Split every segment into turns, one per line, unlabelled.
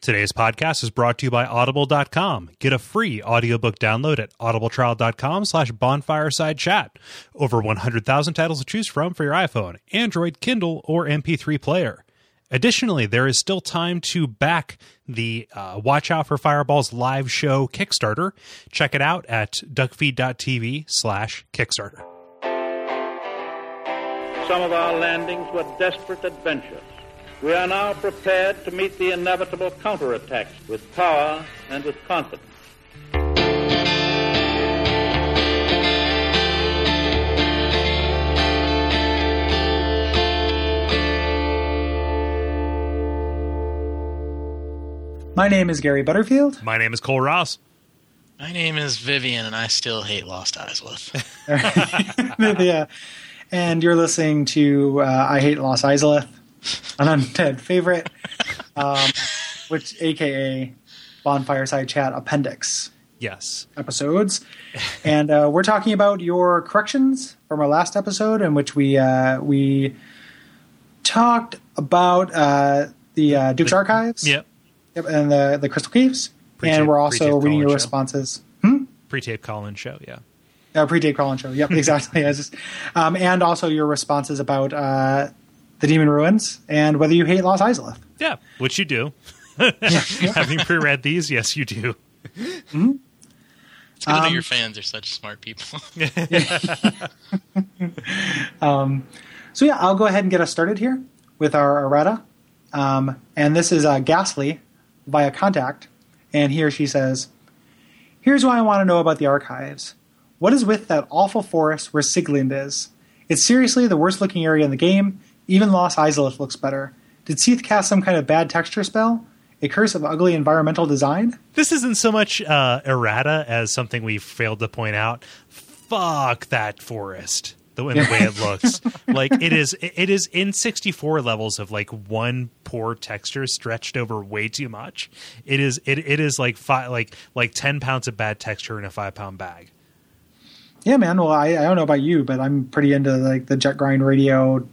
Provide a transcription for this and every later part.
Today's podcast is brought to you by Audible.com. Get a free audiobook download at audibletrial.com slash bonfireside chat. Over 100,000 titles to choose from for your iPhone, Android, Kindle, or MP3 player. Additionally, there is still time to back the uh, Watch Out for Fireballs live show Kickstarter. Check it out at duckfeed.tv slash Kickstarter.
Some of our landings were desperate adventures. We are now prepared to meet the inevitable counterattacks with power and with confidence.
My name is Gary Butterfield.
My name is Kole Ross.
My name is Vivienne, and I still hate Lost Izalith.
yeah. And you're listening to uh, I Hate Lost Izalith, an undead favorite, um, which AKA Bonfireside Chat Appendix
Yes.
episodes. And uh, we're talking about your corrections from our last episode, in which we uh, we talked about uh, the uh, Duke's Archives.
Yep.
Yep, and the the Crystal Caves.
Pre-tape-
and we're also reading your
show.
responses.
Pre-tape call-in show, yeah.
Uh, pre-date crawling show. Yep, exactly. Just, um, and also your responses about uh, the Demon Ruins and whether you hate Lost Izalith.
Yeah, which you do. Having pre-read these, yes, you do.
It's good to know your fans are such smart people.
So yeah, I'll go ahead and get us started here with our errata. Um, and this is uh, Ghastly via contact. And he or she says, Here's what I want to know about the archives. What is with that awful forest where Sieglinde is? It's seriously the worst looking area in the game. Even Lost Izalith looks better. Did Seath cast some kind of bad texture spell? A curse of ugly environmental design?
This isn't so much uh, errata as something we failed to point out. Fuck that forest. The, in the way it looks, like it is, it is in sixty four levels of like one poor texture stretched over way too much. It is, it, it is like five, like like ten pounds of bad texture in a five pound bag.
Yeah, man. Well, I, I don't know about you, but I'm pretty into like the Jet Grind Radio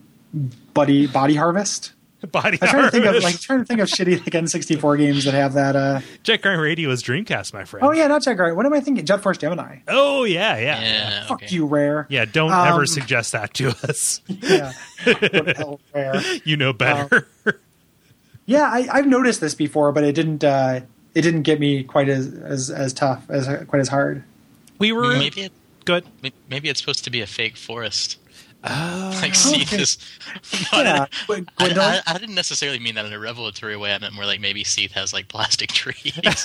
buddy body harvest.
Body
I'm trying to think of like trying to think of shitty like N64 games that have that. uh
Jet Grind Radio is Dreamcast, my friend.
Oh yeah, not Jet Grind. What am I thinking? Jet Force Gemini.
Oh yeah, yeah, yeah.
yeah,
Fuck
okay.
you, Rare.
Yeah, don't
Um,
ever suggest that to us.
Yeah. Hell, Rare.
You know better.
Yeah, I, I've noticed this before, but it didn't. uh It didn't get me quite as as, as tough as quite as hard.
we were
Maybe it,
good.
maybe it's supposed to be a fake forest. Like see
okay.
this.
Yeah, but
I, I, I didn't necessarily mean that in a revelatory way. I meant more like maybe Seath has like plastic trees.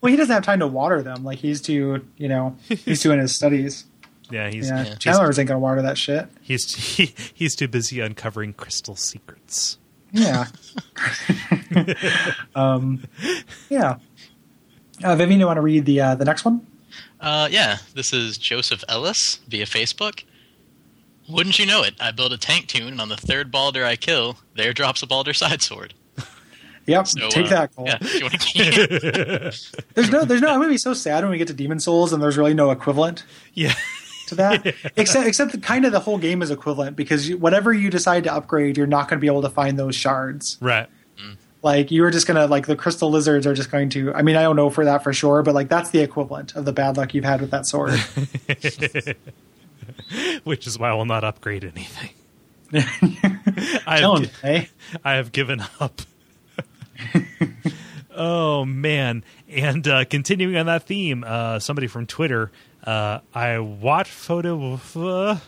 well, he doesn't have time to water them. Like he's too, you know, he's doing his studies.
Yeah, he's
Yeah,
he's,
Chandler's ain't gonna water that shit.
he's he, he's too busy uncovering crystal secrets.
Yeah. um, yeah. Uh, Vivienne, you want to read the uh, the next one?
Uh, yeah, this is Joseph Ellis via Facebook. Wouldn't you know it? I build a tank tune, and on the third Balder I kill, there drops a Balder side sword.
Yep.
So,
take
uh,
that, Kole.
Yeah, you want to
There's no, there's no. I'm gonna be so sad when we get to Demon Souls and there's really no equivalent
Yeah,
to that. except, except that kind of the whole game is equivalent because you, whatever you decide to upgrade, you're not going to be able to find those shards.
right.
Like you're just gonna like the crystal lizards are just going to. I mean, I don't know for that for sure, but like that's the equivalent of the bad luck you've had with that sword.
Which is why I will not upgrade anything. I have,
hey.
I have given up. oh man! And uh, continuing on that theme, uh, somebody from Twitter, uh, I watch photo uh,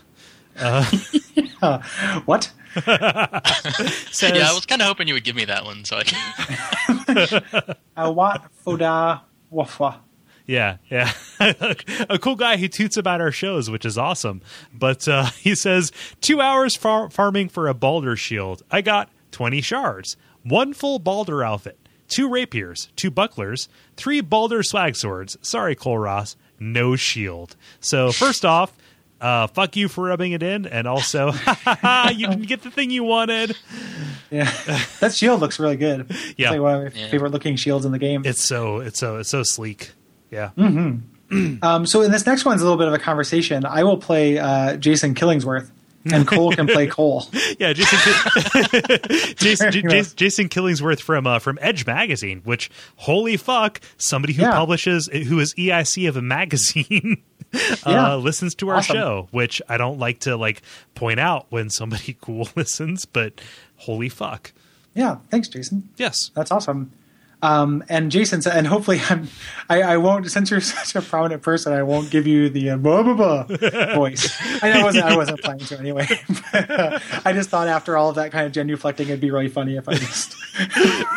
Uh, what?
says
yeah, I was kind of hoping you would give me that one, so I can.
What? Foda wafa.
Yeah, yeah. a cool guy who toots about our shows, which is awesome. But uh, he says, two hours far- farming for a Balder shield. I got 20 shards, one full Balder outfit, two rapiers, two bucklers, three Balder swag swords. Sorry, Kole Ross, no shield. So, first off, uh, fuck you for rubbing it in, and also, you didn't get the thing you wanted.
Yeah, that shield looks really good.
Yeah.
it's like one of my
Yeah.
favorite looking shields in the game.
It's so, it's so, it's so sleek. Yeah.
Um, so in this next one's a little bit of a conversation. I will play uh, Jason Killingsworth and Kole can play Kole.
Yeah, Jason, Jason, J- J- Jason Killingsworth from uh, from Edge magazine. Which holy fuck, somebody who
Yeah.
publishes who is EIC of a magazine.
Yeah.
Uh, listens to our
Awesome.
show, which I don't like to like point out when somebody cool listens, but holy fuck,
Yeah, thanks, Jason.
yes,
That's awesome. Um, and Jason said, and hopefully I'm, I, I won't, since you're such a prominent person, I won't give you the uh, blah, blah, blah voice. I I wasn't, I wasn't planning to anyway. But, uh, I just thought after all of that kind of genuflecting, it'd be really funny if I just,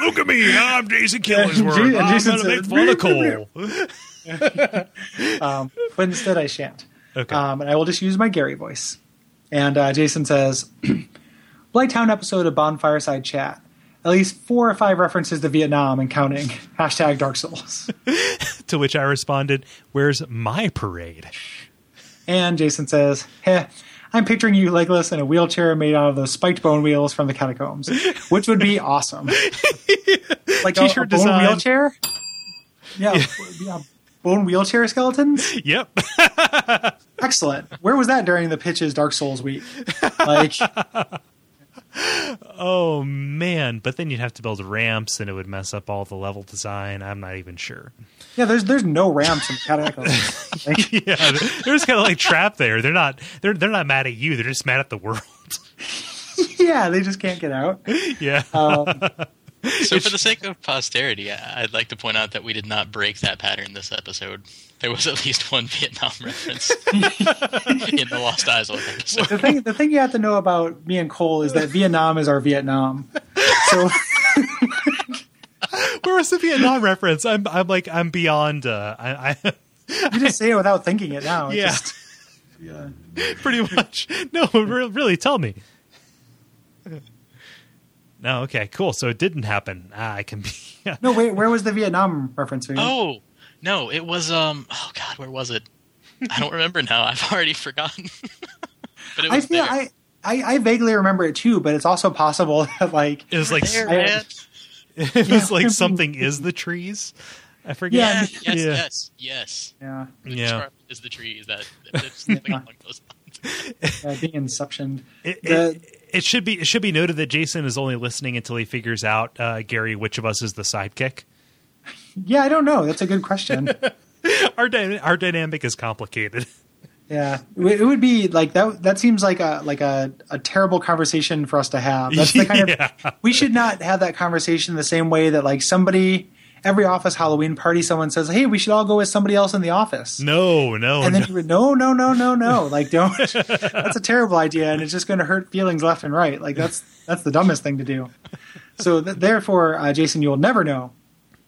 look at me, I'm Jason Killingsworth.
J- and
I'm
Jason
gonna make fun
um, but instead I shan't.
Okay.
Um, and I will just use my Gary voice. And uh, Jason says, Blighttown episode of Bonfireside Chat. At least four or five references to Vietnam and counting. Hashtag Dark Souls.
to which I responded, "Where's my parade?"
And Jason says, Heh, I'm picturing you legless in a wheelchair made out of those spiked bone wheels from the catacombs, which would be awesome. like a, a
T-shirt
bone
design.
wheelchair? Yeah, yeah, bone wheelchair skeletons?
Yep.
Excellent. Where was that during the pitches Dark Souls week? Like,
Oh man, but then you'd have to build ramps, and it would mess up all the level design. I'm not even sure.
yeah, there's there's no ramps in catacombs. Like,
yeah, they're, they're just kind of like trapped there. They're not. They're they're not mad at you. They're just mad at the world.
yeah, they just can't get out.
yeah.
Um,
So, for the sake of posterity, I- I'd like to point out that we did not break that pattern this episode. There was at least one Vietnam reference in the Lost Isle episode.
the thing the thing you have to know about me and Kole is that Vietnam is our Vietnam. So
Where was the Vietnam reference? I'm I'm like I'm beyond. Uh, I, I
you just say it without thinking it now. It
Yeah.
just- yeah.
pretty much. No, re- really, tell me. No, okay, cool. So it didn't happen. Ah, I can be.
No, wait, where was the Vietnam reference? Vivienne?
Oh no, it was um. Oh God, where was it? I don't remember now. I've already forgotten. but it
I
was
feel
there.
I, I I vaguely remember it too, but it's also possible that like
It was like
there,
I-
man.
it was like something is the trees. I forget.
Yeah,
Yeah, yes,
Yeah.
yes, yes.
yeah,
The
Yeah.
is the trees that it's something
Yeah.
along those lines.
uh, being inception.
It,
The-
it, it should be it should be noted that Jason is only listening until he figures out uh, Gary which of us is the sidekick.
Yeah, I don't know. That's a good question.
Our dy- our dynamic is complicated.
Yeah, it would- it would be like that. That seems like a like a, a terrible conversation for us to have. That's the kind
Yeah.
of we should not have that conversation the same way that like somebody every office Halloween party someone says, "Hey, we should all go with somebody else in the office."
No, no,
and then
no.
you would no no no no no like don't. That's a terrible idea and it's just going to hurt feelings left and right. Like that's that's the dumbest thing to do. So th- therefore uh, jason you'll never know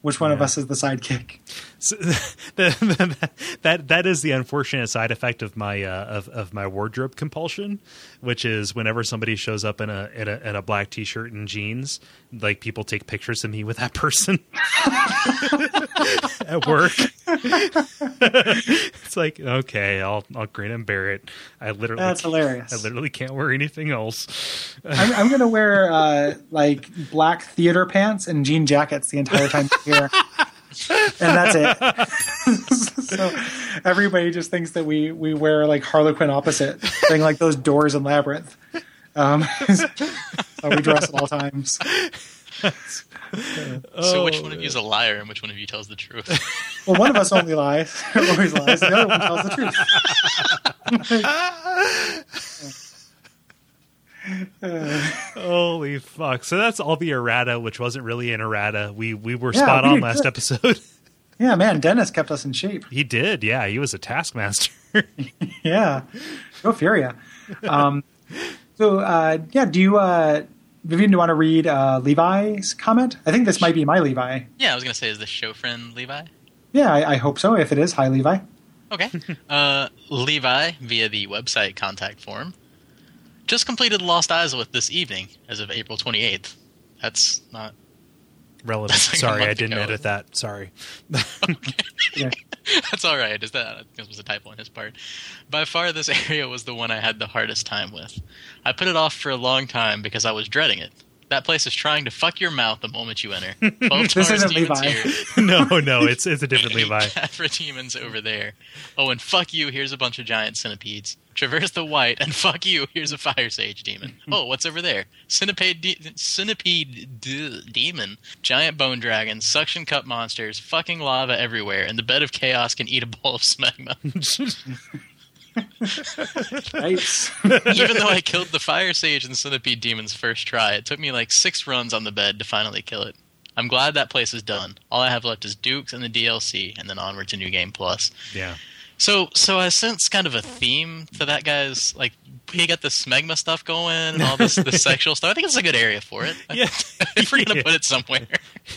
which one of us is the sidekick
So, that that is the unfortunate side effect of my uh, of of my wardrobe compulsion, which is whenever somebody shows up in a in a, in a black t shirt and jeans, like people take pictures of me with that person at work. it's like okay, I'll I'll grin and bear it. I literally
that's hilarious
I literally can't wear anything else.
i'm, I'm going to wear uh, like black theater pants and jean jackets the entire time here and that's it so everybody just thinks that we we wear like harlequin opposite thing like those doors in labyrinth um, so we dress at all times
So which one of you is a liar and which one of you tells the truth?
Well, one of us only lies, always lies. The other one tells the truth.
Holy fuck! So that's all the errata, which wasn't really an errata. We we were
Yeah,
spot
we
on last
good.
episode.
Yeah, man, Dennis kept us in shape.
He did, yeah. He was a taskmaster.
Yeah, go Furia. Um, so, uh, yeah, do you, uh, Vivienne, do you want to read uh, Levi's comment? I think this might be my Levi.
yeah, I was gonna say, is this show friend Levi?
Yeah, I, I hope so. If it is, hi, Levi.
Okay. Uh, Levi, via the website contact form, just completed Lost Izalith this evening as of April 28th. That's not.
Relative.
That's like
Sorry, I didn't
ago.
edit that. Sorry.
Yeah.
That's all right. Is that I this was a typo on his part? By far, this area was the one I had the hardest time with. I put it off for a long time because I was dreading it. That place is trying to fuck your mouth the moment you enter.
This isn't
Demons
Levi.
here.
no, no, it's it's a different Levi.
Capra demons over there. Oh, and fuck you, here's a bunch of giant centipedes. Traverse the white, and fuck you, here's a fire sage demon. Oh, what's over there? Centipede, de- centipede d- demon, giant bone dragons, suction cup monsters, fucking lava everywhere, and the bed of chaos can eat a bowl of smegma.
Nice.
Even though I killed the fire sage and centipede demons first try, it took me like six runs on the bed to finally kill it. I'm glad that place is done. All I have left is Dukes and the DLC, and then onward to New Game Plus.
Yeah.
So, so I sense kind of a theme to that guy's like he got the smegma stuff going and all this the sexual stuff. I think it's a good area for it.
Yeah.
if we're gonna put it somewhere,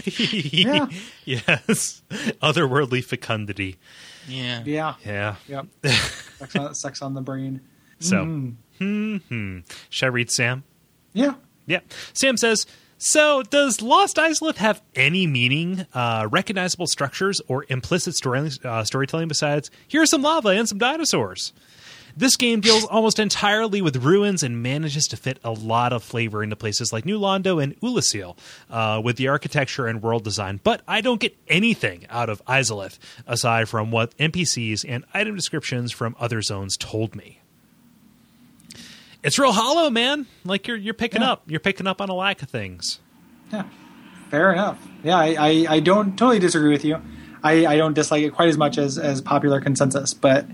Yeah.
yes. Otherworldly fecundity.
Yeah.
Yeah.
Yeah.
Yep. sex, on, sex on the brain.
So,
Mm.
hmm. Should I read Sam?
Yeah.
Yeah. Sam says, so does Lost Izalith have any meaning, uh, recognizable structures, or implicit story, uh, storytelling besides here's some lava and some dinosaurs? This game deals almost entirely with ruins and manages to fit a lot of flavor into places like New Londo and Oolacile uh, with the architecture and world design, but I don't get anything out of Izalith aside from what NPCs and item descriptions from other zones told me. It's real hollow, man. Like you're you're picking
Yeah.
up. You're picking up on a lack of things.
Yeah. Fair enough. Yeah, I, I, I don't totally disagree with you. I, I don't dislike it quite as much as, as popular consensus, but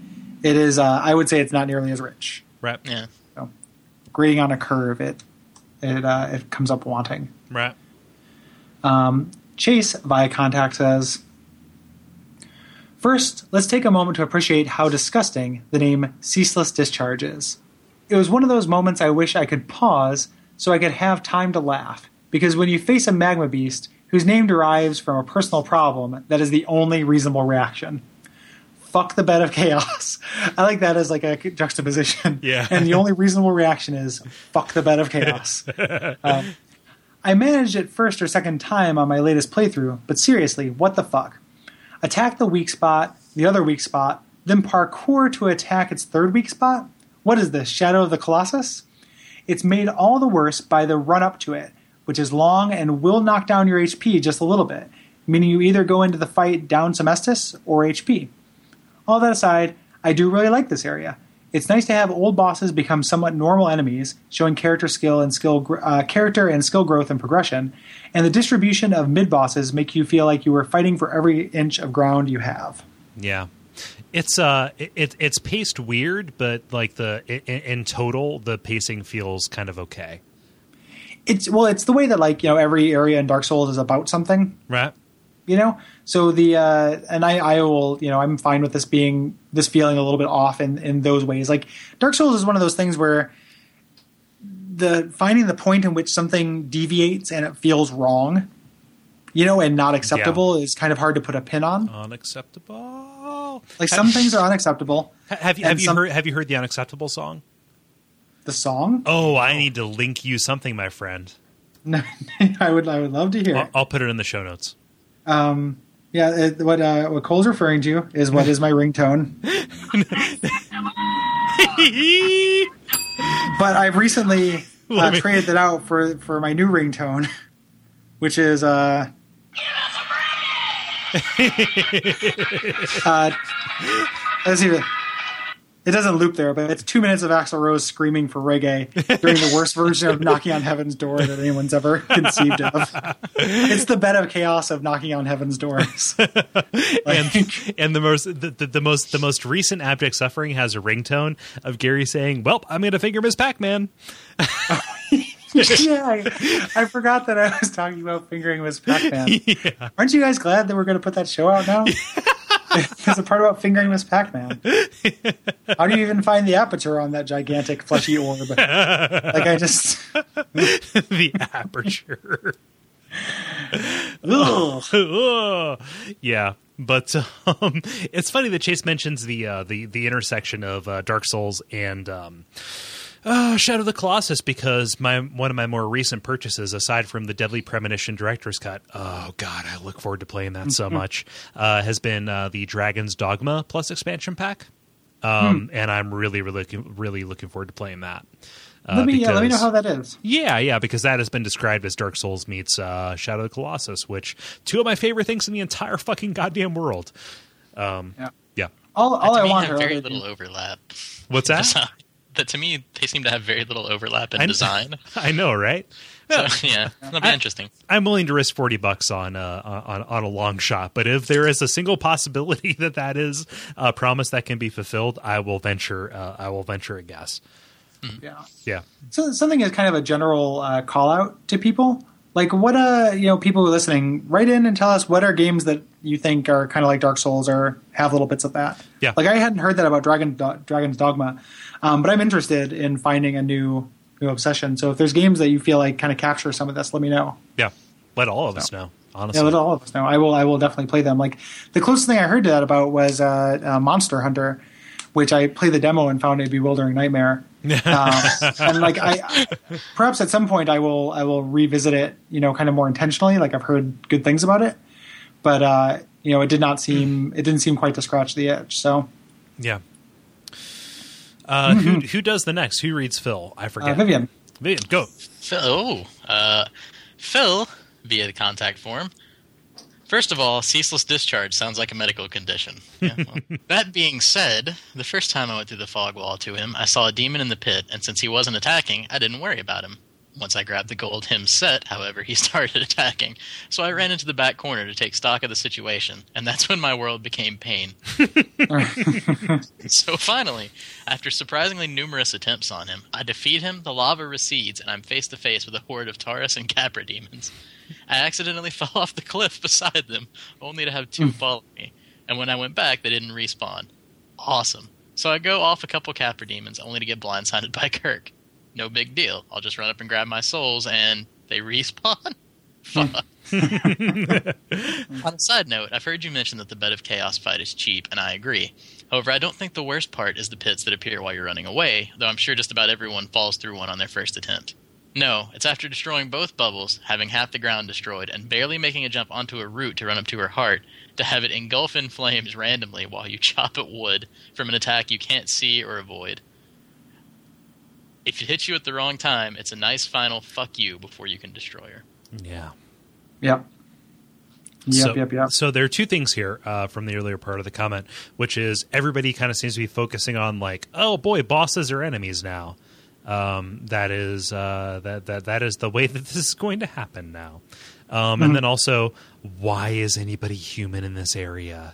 it is. Uh, I would say it's not nearly as rich.
Right.
Yeah.
So, grading on a curve, it it uh, it comes up wanting.
Right.
Um, Chase via contact says, First, let's take a moment to appreciate how disgusting the name Ceaseless Discharge is. It was one of those moments I wish I could pause so I could have time to laugh, because when you face a magma beast whose name derives from a personal problem, that is the only reasonable reaction. Fuck the bed of chaos. I like that as like a juxtaposition.
Yeah.
And the only reasonable reaction is fuck the bed of chaos. Um, I managed it first or second time on my latest playthrough, but seriously, what the fuck? Attack the weak spot, the other weak spot, then parkour to attack its third weak spot? What is this, Shadow of the Colossus? It's made all the worse by the run up to it, which is long and will knock down your HP just a little bit, meaning you either go into the fight down some Estus or HP. All that aside, I do really like this area. It's nice to have old bosses become somewhat normal enemies, showing character skill and skill gr- uh, character and skill growth and progression. And the distribution of mid bosses make you feel like you are fighting for every inch of ground you have.
Yeah. It's uh it, it's paced weird, but like the in, in total the pacing feels kind of okay.
It's well, it's the way that like you know every area in Dark Souls is about something.
Right?
You know so the uh and i i will you know i'm fine with this being this feeling a little bit off in in those ways like dark souls is one of those things where the finding the point in which something deviates and it feels wrong you know and not acceptable is kind of hard to put a pin on
Unacceptable.
like some things are unacceptable
Have you have you
some-
heard have you heard the unacceptable song?
the song
Oh, I need to link you something, my friend.
no, i would i would love to hear.
I'll put it in the show notes.
Um yeah it, what uh what Kole's referring to is what is my ringtone But I've recently uh, traded it out for for my new ringtone, which is uh, uh let's see. It doesn't loop there, but it's two minutes of Axl Rose screaming for reggae during the worst version of "Knocking on Heaven's Door" that anyone's ever conceived of. It's the bed of chaos of knocking on heaven's doors.
and and the most the, the, the most the most recent abject suffering has a ringtone of Gary saying, "Well, I'm going to finger Miss Pac-Man."
yeah, I, I forgot that I was talking about fingering Miss Pac-Man. Aren't you guys glad that we're going to put that show out now? There's a part about fingering Miss Pac-Man. How do you even find the aperture on that gigantic fleshy orb? Like I just,
the aperture.
ugh.
Ugh. yeah, but um, it's funny that Chase mentions the uh, the the intersection of uh, Dark Souls and um, uh, Shadow of the Colossus because my one of my more recent purchases, aside from the Deadly Premonition Director's Cut, oh god, I look forward to playing that so much, uh, has been uh, the Dragon's Dogma Plus expansion pack, um, and I'm really really looking, really looking forward to playing that. Uh,
let me yeah, let me know how that is.
Yeah, yeah, because that has been described as Dark Souls meets uh, Shadow of the Colossus, which two of my favorite things in the entire fucking goddamn world. Um,
Yeah.
yeah.
All, all I want
have
are
very
other-
little overlap.
What's that?
Design. That to me, they seem to have very little overlap in
I-
design.
I know, right?
So yeah, that'll be
I-
interesting.
I'm willing to risk forty bucks on uh, on on a long shot, but if there is a single possibility that that is a promise that can be fulfilled, I will venture. Uh, I will venture a guess.
Yeah.
Yeah,
So something is kind of a general uh, call out to people. Like what uh you know people who are listening, write in and tell us what are games that you think are kind of like Dark Souls or have little bits of that.
Yeah.
Like I hadn't heard that about Dragon Do- Dragon's Dogma, um, but I'm interested in finding a new new obsession. So if there's games that you feel like kind of capture some of this, let me know.
yeah. Let all of us know. Honestly,
Yeah, let all of us know. I will. I will definitely play them. Like the closest thing I heard to that about was uh, uh, Monster Hunter, which I played the demo and found a bewildering nightmare. um, and like I, perhaps at some point I will. I will revisit it. You know, kind of more intentionally. Like I've heard good things about it, but uh, you know, it did not seem. It didn't seem quite to scratch the itch. So
yeah. Uh, Who who does the next? Who reads Phil? I
uh,
forget.
Vivienne,
Vivienne, go.
Phil, oh, uh, Phil via the contact form. First of all, ceaseless discharge sounds like a medical condition. Yeah, well. that being said, the first time I went through the fog wall to him, I saw a demon in the pit, and since he wasn't attacking, I didn't worry about him. Once I grabbed the gold hemmed set, however, he started attacking. So I ran into the back corner to take stock of the situation, and that's when my world became pain. so finally, after surprisingly numerous attempts on him, I defeat him, the lava recedes, and I'm face to face with a horde of Taurus and Capra demons. I accidentally fell off the cliff beside them, only to have two hmm. follow me. And when I went back, they didn't respawn. Awesome. So I go off a couple Capra demons, only to get blindsided by Kirk. No big deal. I'll just run up and grab my souls, and they respawn. Hmm. Fuck. On a side note, I've heard you mention that the Bed of Chaos fight is cheap, and I agree. However, I don't think the worst part is the pits that appear while you're running away, though I'm sure just about everyone falls through one on their first attempt. No, it's after destroying both bubbles, having half the ground destroyed, and barely making a jump onto a root to run up to her heart, to have it engulf in flames randomly while you chop at wood from an attack you can't see or avoid. If it hits you at the wrong time, it's a nice final fuck you before you can destroy her.
Yeah.
yep, yep,
so,
yep, yep.
So there are two things here uh, from the earlier part of the comment, which is everybody kind of seems to be focusing on like, oh boy, bosses are enemies now. Um, that is uh, that that that is the way that this is going to happen now. Um, And then also, why is anybody human in this area?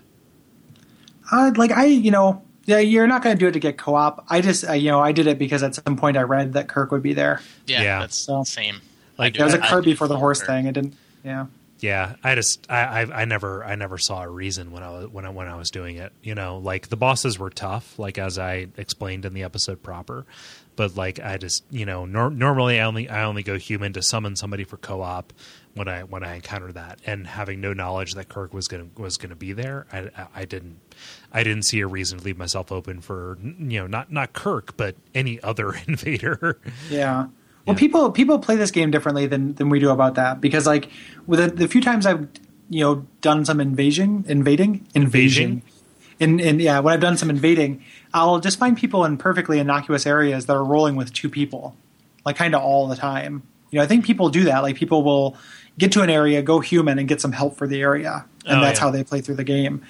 Uh, like I, you know, yeah, you're not going to do it to get co-op. I just, uh, you know, I did it because at some point I read that Kirk would be there.
Yeah,
Yeah.
that's
So-
same.
Like,
I
There was a
that- I
cart
do
before the horse
her.
thing. It didn't. Yeah.
Yeah, I just I, I I never I never saw a reason when I was when I when I was doing it. You know, like the bosses were tough, like as I explained in the episode proper. But like I just you know nor- normally I only I only go human to summon somebody for co op when I when I encounter that, and having no knowledge that Kirk was gonna was gonna be there, I, I, didn't I didn't see a reason to leave myself open for you know not not Kirk but any other invader.
Yeah. Well,
Yeah.
people people play this game differently than than we do about that because like with the, the few times I've you know done some invasion, invading, invasion, in in yeah when I've done some invading, I'll just find people in perfectly innocuous areas that are rolling with two people, like kind of all the time. You know, I think people do that. Like people will get to an area, go human, and get some help for the area, and
Oh,
that's
yeah.
how they play through the game.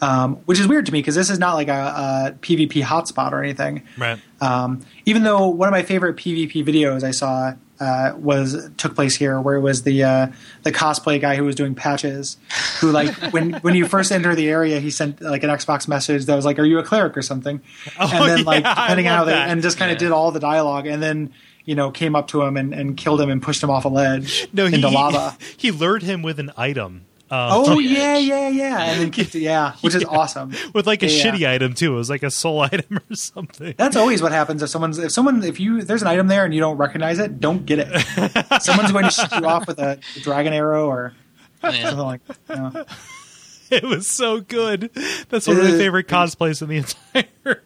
Um, which is weird to me because this is not like a, a PvP hotspot or anything.
right.
Um, even though one of my favorite PvP videos I saw uh, was took place here, where it was the uh, the cosplay guy who was doing patches, who like when when you first enter the area, he sent like an Xbox message that was like, "Are you a cleric or something?"
Oh,
and then like
yeah, I
depending on how they and just kind of
Yeah.
did all the dialogue, and then you know came up to him and, and killed him and pushed him off a ledge
No, he
into lava.
he lured him with an item. Um,
Oh
yeah.
yeah, yeah, yeah, and then kicked it, yeah, which is awesome.
with like a
Yeah.
shitty item too. It was like a soul item or something.
That's always what happens if someone's if someone if you there's an item there and you don't recognize it, don't get it. Someone's going to shoot you off with a, dragon arrow or
Yeah.
something like that. you know.
It was so good. That's one of my favorite cosplays in the entire.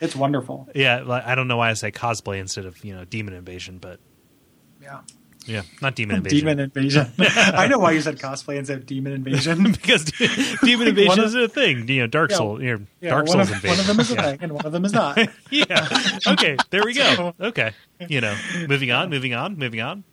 It's wonderful.
yeah, I don't know why I say cosplay instead of you know demon invasion, but
Yeah.
Yeah, not demon invasion.
Demon invasion. I know why you said cosplay instead of demon invasion.
because demon invasion
One of-
is a thing. You know, Dark
Yeah,
Soul, you know,
Yeah,
Dark
one
Souls
of,
invasion.
one of them is a
yeah.
thing, and one of them is not.
yeah. Okay. There we go. Okay. You know, moving on, moving on, moving on.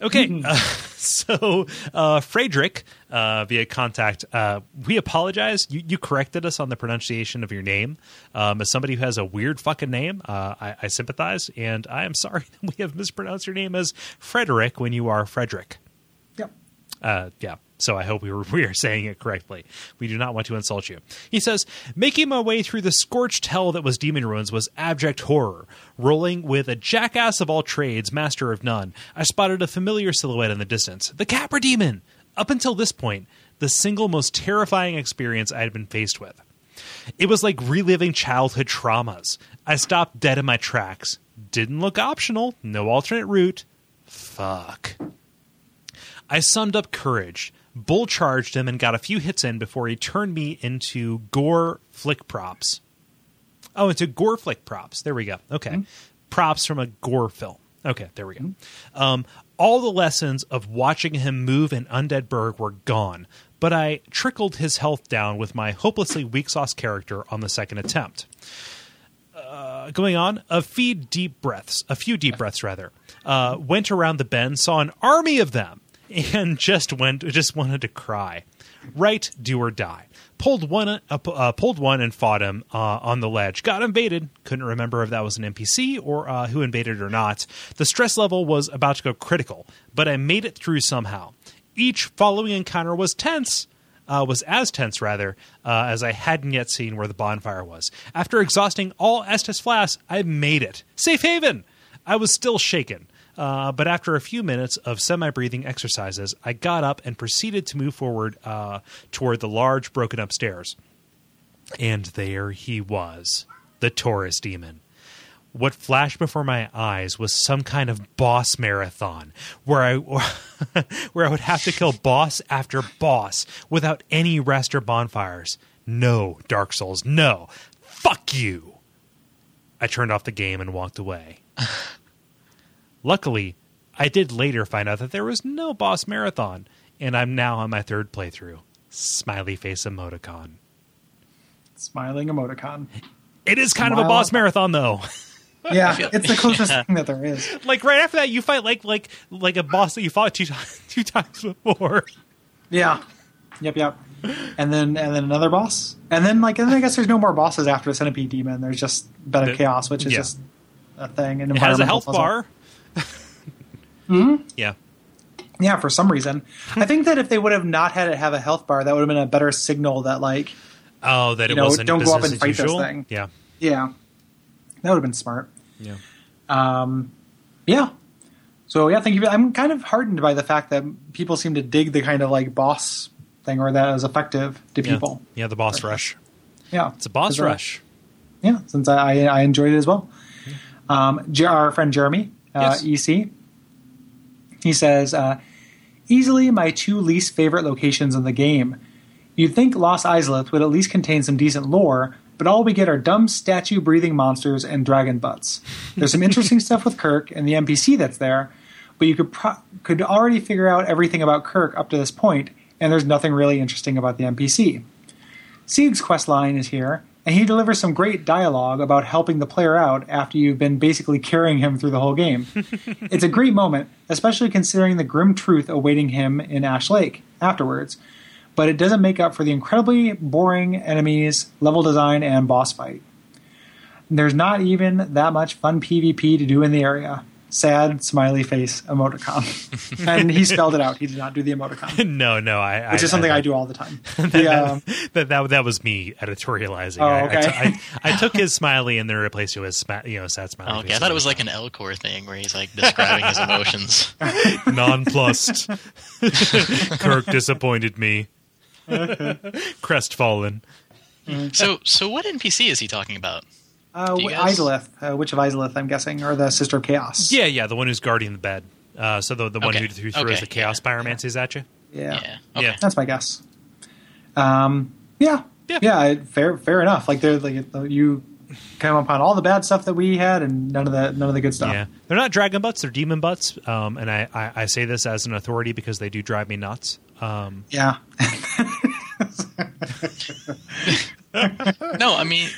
Okay. Uh, so, uh, Frederick, uh, via contact, uh, we apologize. You, you corrected us on the pronunciation of your name. Um, as somebody who has a weird fucking name, uh, I, I sympathize, and I am sorry that we have mispronounced your name as Frederick when you are Frederick.
Yep.
Uh, yeah. So I hope we we are saying it correctly. We do not want to insult you. He says, making my way through the scorched hell that was Demon Ruins was abject horror. Rolling with a jackass of all trades, master of none, I spotted a familiar silhouette in the distance. The Capra Demon. Up until this point, the single most terrifying experience I had been faced with. It was like reliving childhood traumas. I stopped dead in my tracks. Didn't look optional. No alternate route. Fuck. I summed up courage, bull charged him, and got a few hits in before he turned me into gore flick props. Oh, into gore flick props. There we go. Okay. Props from a gore film. Okay, there we go. Um, all the lessons of watching him move in Undead Burg were gone, but I trickled his health down with my hopelessly weak sauce character on the second attempt Uh, going on, a few deep breaths, a few deep breaths rather, uh, went around the bend, saw an army of them, and just went, just wanted to cry. Right, do or die. Pulled one, uh, uh, pulled one, and fought him uh, on the ledge. Got invaded. Couldn't remember if that was an NPC or uh, who invaded or not. The stress level was about to go critical, but I made it through somehow. Each following encounter was tense, uh, was as tense rather, uh, as I hadn't yet seen where the bonfire was. After exhausting all Estus flasks, I made it. Safe haven! I was still shaken, uh, but after a few minutes of semi breathing exercises, I got up and proceeded to move forward uh, toward the large, broken up stairs. And there he was, the Taurus demon. What flashed before my eyes was some kind of boss marathon where I where I would have to kill boss after boss without any rest or bonfires. No, Dark Souls, no. Fuck you. I turned off the game and walked away. Luckily, I did later find out that there was no boss marathon, and I'm now on my third playthrough. Smiley face emoticon.
Smiling emoticon.
It is kind of a boss marathon though.
Yeah, it's the closest thing that there is.
like right after that you fight like like like a boss that you fought two times two times before.
Yeah. Yep, yep. And then and then another boss. And then like and then I guess there's no more bosses after the centipede demon. There's just Bed of Chaos, which is
yeah.
just a thing. And
It has a health
puzzle.
bar. Mm-hmm. Yeah.
Yeah, for some reason. I think that if they would have not had it have a health bar, that would have been a better signal that like
Oh, that
You
it
know,
wasn't
don't go up and fight this thing.
Yeah.
yeah. That would have been smart.
Yeah.
Um, yeah. So yeah, thank you. I'm kind of heartened by the fact that people seem to dig the kind of like boss thing, or that is effective to
Yeah.
people.
Yeah, the boss rush.
Yeah,
It's a boss rush.
Yeah, since I, I I enjoyed it as well. Um, our friend Jeremy, uh,
Yes.
EC, he says, uh, easily my two least favorite locations in the game. You'd think Lost Izalith would at least contain some decent lore, but all we get are dumb statue breathing monsters and dragon butts. There's some interesting stuff with Kirk and the NPC that's there, but you could pro- could already figure out everything about Kirk up to this point, and there's nothing really interesting about the NPC. Sieg's quest line is here, and he delivers some great dialogue about helping the player out after you've been basically carrying him through the whole game. it's a great moment, especially considering the grim truth awaiting him in Ash Lake afterwards, but it doesn't make up for the incredibly boring enemies, level design, and boss fight. There's not even that much fun PvP to do in the area. Sad smiley face emoticon. and he spelled it out. He did not do the emoticon,
no, no, I
which
I,
is something I,
I
do all the time. The, um,
that, that that was me editorializing.
Oh,
I- I,
okay.
t- I, I took his smiley and then replaced it with sma- you know sad smiley.
Oh, okay.
face
I thought it was like an Elcor thing where he's like describing his emotions.
nonplussed. Kirk disappointed me. Crestfallen.
So, so what NPC is he talking about?
Uh,
Do you
wh-
guys-
Izalith, uh, Witch of Izalith, I'm guessing, or the Sister of Chaos.
Yeah, yeah, the one who's guarding the bed. Uh, so the the one
Okay.
who, who throws
Okay,
the chaos
yeah.
pyromancies at you.
yeah,
Yeah. Okay.
Yeah.
that's my guess. Um, yeah,
Yeah.
yeah, fair, fair enough. Like they're like you come upon all the bad stuff that we had and none of the none of the good stuff.
Yeah, they're not dragon butts; they're demon butts. Um, and I, I, I say this as an authority because they do drive me nuts. Um,
Yeah.
No, I mean.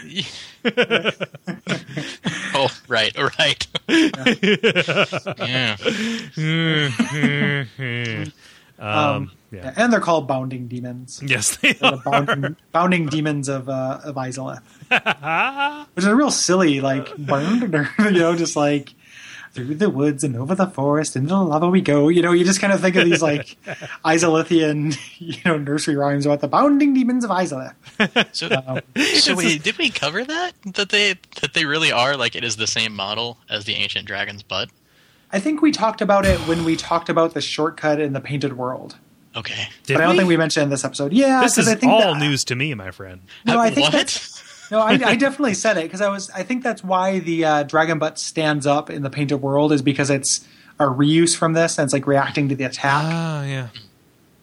oh, right, right. yeah.
um, yeah.
And they're called bounding demons.
Yes, they
They're
are.
the bounding, bounding demons of uh, of Izalith. Which is a real silly, like, you know, just like through the woods and over the forest into the lava we go. You know, you just kind of think of these like Isolithian, you know, nursery rhymes about the bounding demons of Izalith.
So, um, so wait, did we cover that? That they that they really are like it is the same model as the ancient dragon's butt?
I think we talked about it when we talked about the shortcut in the painted world.
Okay.
Did
but I don't
we?
think we mentioned it in this episode. Yeah,
this is
I think
all
that-
news to me, my friend.
No, I think
what?
that's no, I, I definitely said it because I was. I think that's why the uh, dragon butt stands up in the painted world is because it's a reuse from this and it's like reacting to the attack.
Ah, yeah.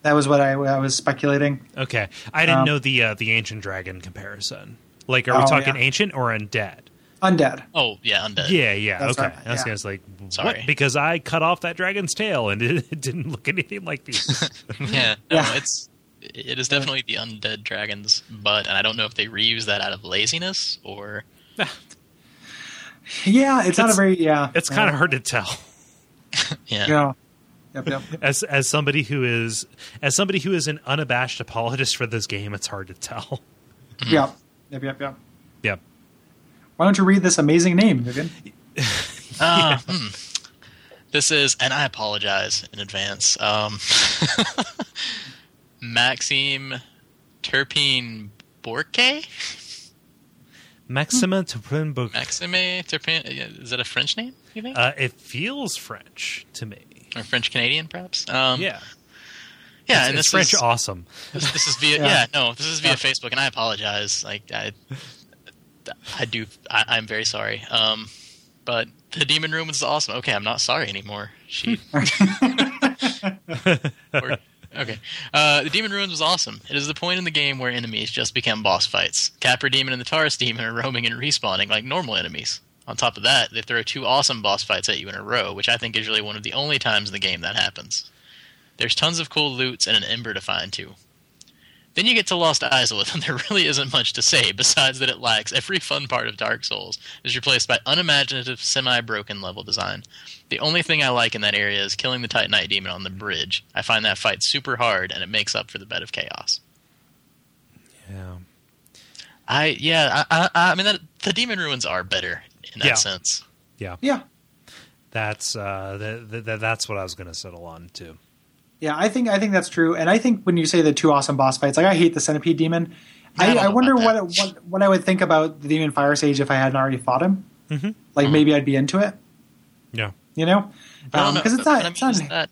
that was what I, I was speculating.
Okay, I didn't
Um,
know the uh, the ancient dragon comparison. Like, are we
Oh,
talking
yeah.
ancient or undead?
Undead.
Oh yeah, undead.
Yeah, yeah.
That's
okay,
right,
I was
yeah.
gonna say, like,
Sorry.
what? Because I cut off that dragon's tail and it, it didn't look anything like these.
Yeah, no,
Yeah.
it's it is definitely the undead dragon's butt, and I don't know if they reuse that out of laziness or
Yeah, it's, not a very yeah.
it's kind of hard to tell.
yeah.
Yeah. Yep. Yep.
As as somebody who is as somebody who is an unabashed apologist for this game, it's hard to tell.
Yep. Yep. Yep. Yep.
Yep.
Why don't you read this amazing name, Vivienne?
Uh, hmm. This is, and I apologize in advance. Um, Maxime Terpene Borque?
Maxima Tupinbook.
Maxime Terpene? Is that a French name, you think?
Uh, it feels French to me.
or French Canadian, perhaps? Um,
Yeah,
Yeah,
it's,
and
it's
this
French
is,
awesome.
This, this is via
Yeah.
yeah. no this is via
Yeah.
Facebook and I apologize like I I do I, I'm very sorry um but the demon room was awesome okay I'm not sorry anymore she Or- okay. Uh the demon ruins was awesome. It is the point in the game where enemies just become boss fights. Capra demon and the Taurus demon are roaming and respawning like normal enemies. On top of that they throw two awesome boss fights at you in a row which I think is really one of the only times in the game that happens. There's tons of cool loots and an ember to find too. Then you get to Lost Izalith, and there really isn't much to say besides that it lacks every fun part of Dark Souls, is replaced by unimaginative, semi-broken level design. The only thing I like in that area is killing the Titanite demon on the bridge. I find that fight super hard, and it makes up for the bed of chaos.
Yeah.
I yeah, I, I, I mean that, the demon ruins are better in that
Yeah.
sense.
Yeah.
Yeah.
That's uh, th- th- th- that's what I was going to settle on too.
Yeah, I think I think that's true, and I think when you say the two awesome boss fights, like I hate the centipede demon.
I
I, I, wonder what, what what I would think about the demon fire sage if I hadn't already fought him.
Mm-hmm.
Like maybe I'd be into it,
Yeah.
you know,
I don't know,
because Um, it's
but-
not.
but I
it's
mean,
not
is that-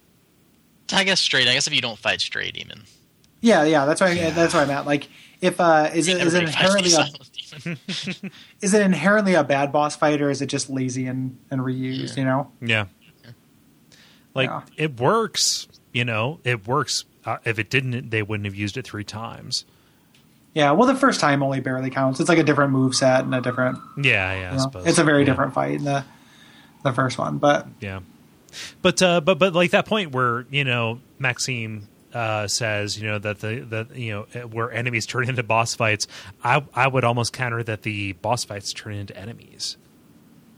I guess straight. I guess if you don't fight stray demon,
yeah, yeah. That's why. That's why I'm at. Like, if uh, is it is it inherently a, is it inherently a bad boss fight or is it just lazy and and reused? You know.
Yeah. Like
Yeah.
it works, you know, it works. Uh, if it didn't, they wouldn't have used it three times.
Yeah. Well, the first time only barely counts. It's like a different move set and a different.
Yeah, yeah. I
You know,
suppose
it's a very
Yeah.
different fight in the the first one, but
Yeah, but uh, but but like that point where you know Maxime uh, says you know that the that you know where enemies turn into boss fights, I I would almost counter that the boss fights turn into enemies,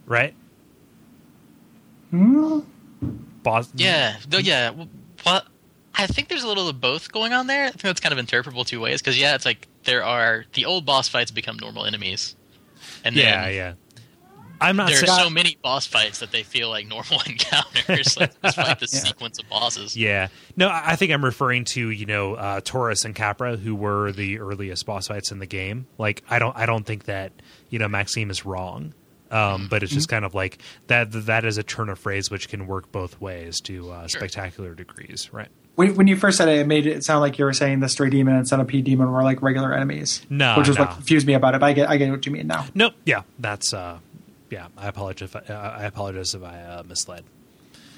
right?
hmm,
Boss,
Yeah, though. Yeah, w- what? I think there's a little of both going on there. I think that's kind of interpretable two ways. Because yeah, it's like there are the old boss fights become normal enemies, and then
yeah, yeah. I'm not
there are so many boss fights that they feel like normal encounters. like just this
Yeah.
sequence of bosses.
Yeah, no, I I think I'm referring to you know uh, Taurus and Capra, who were the earliest boss fights in the game. Like, I don't, I don't think that you know Maxime is wrong, um, but it's just kind of like that. That is a turn of phrase which can work both ways to uh,
Sure.
spectacular degrees, right?
when, when you first said it, it made it sound like you were saying the stray demon and centipede demon were like regular enemies.
No,
which was
no.
what confused me about it. But I get I get what you mean now.
Nope. Yeah, that's. Uh, yeah, I apologize. If I, I apologize if I uh, misled.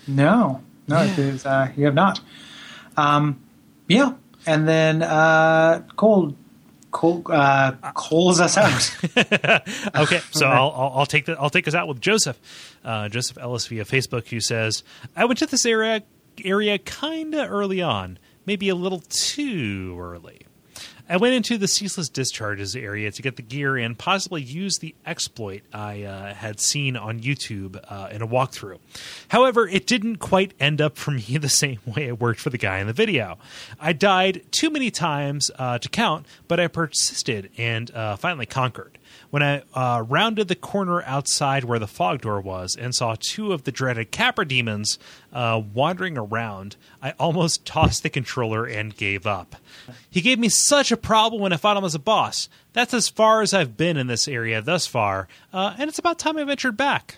No, no, is, uh, you have not. Um, yeah, and then uh, Kole, Kole, uh, Kole's us out.
Okay, so. I'll, I'll I'll take the I'll take us out with Joseph, uh, Joseph Ellis via Facebook, who says, "I went to this area area kind of early on, maybe a little too early. I went into the ceaseless discharges area to get the gear and possibly use the exploit I uh, had seen on YouTube uh, in a walkthrough. However, it didn't quite end up for me the same way it worked for the guy in the video. I died too many times uh, to count, but I persisted and uh, finally conquered. When I uh, rounded the corner outside where the fog door was and saw two of the dreaded Capra demons uh, wandering around, I almost tossed the controller and gave up. He gave me such a problem when I fought him as a boss. That's as far as I've been in this area thus far, uh, and it's about time I ventured back.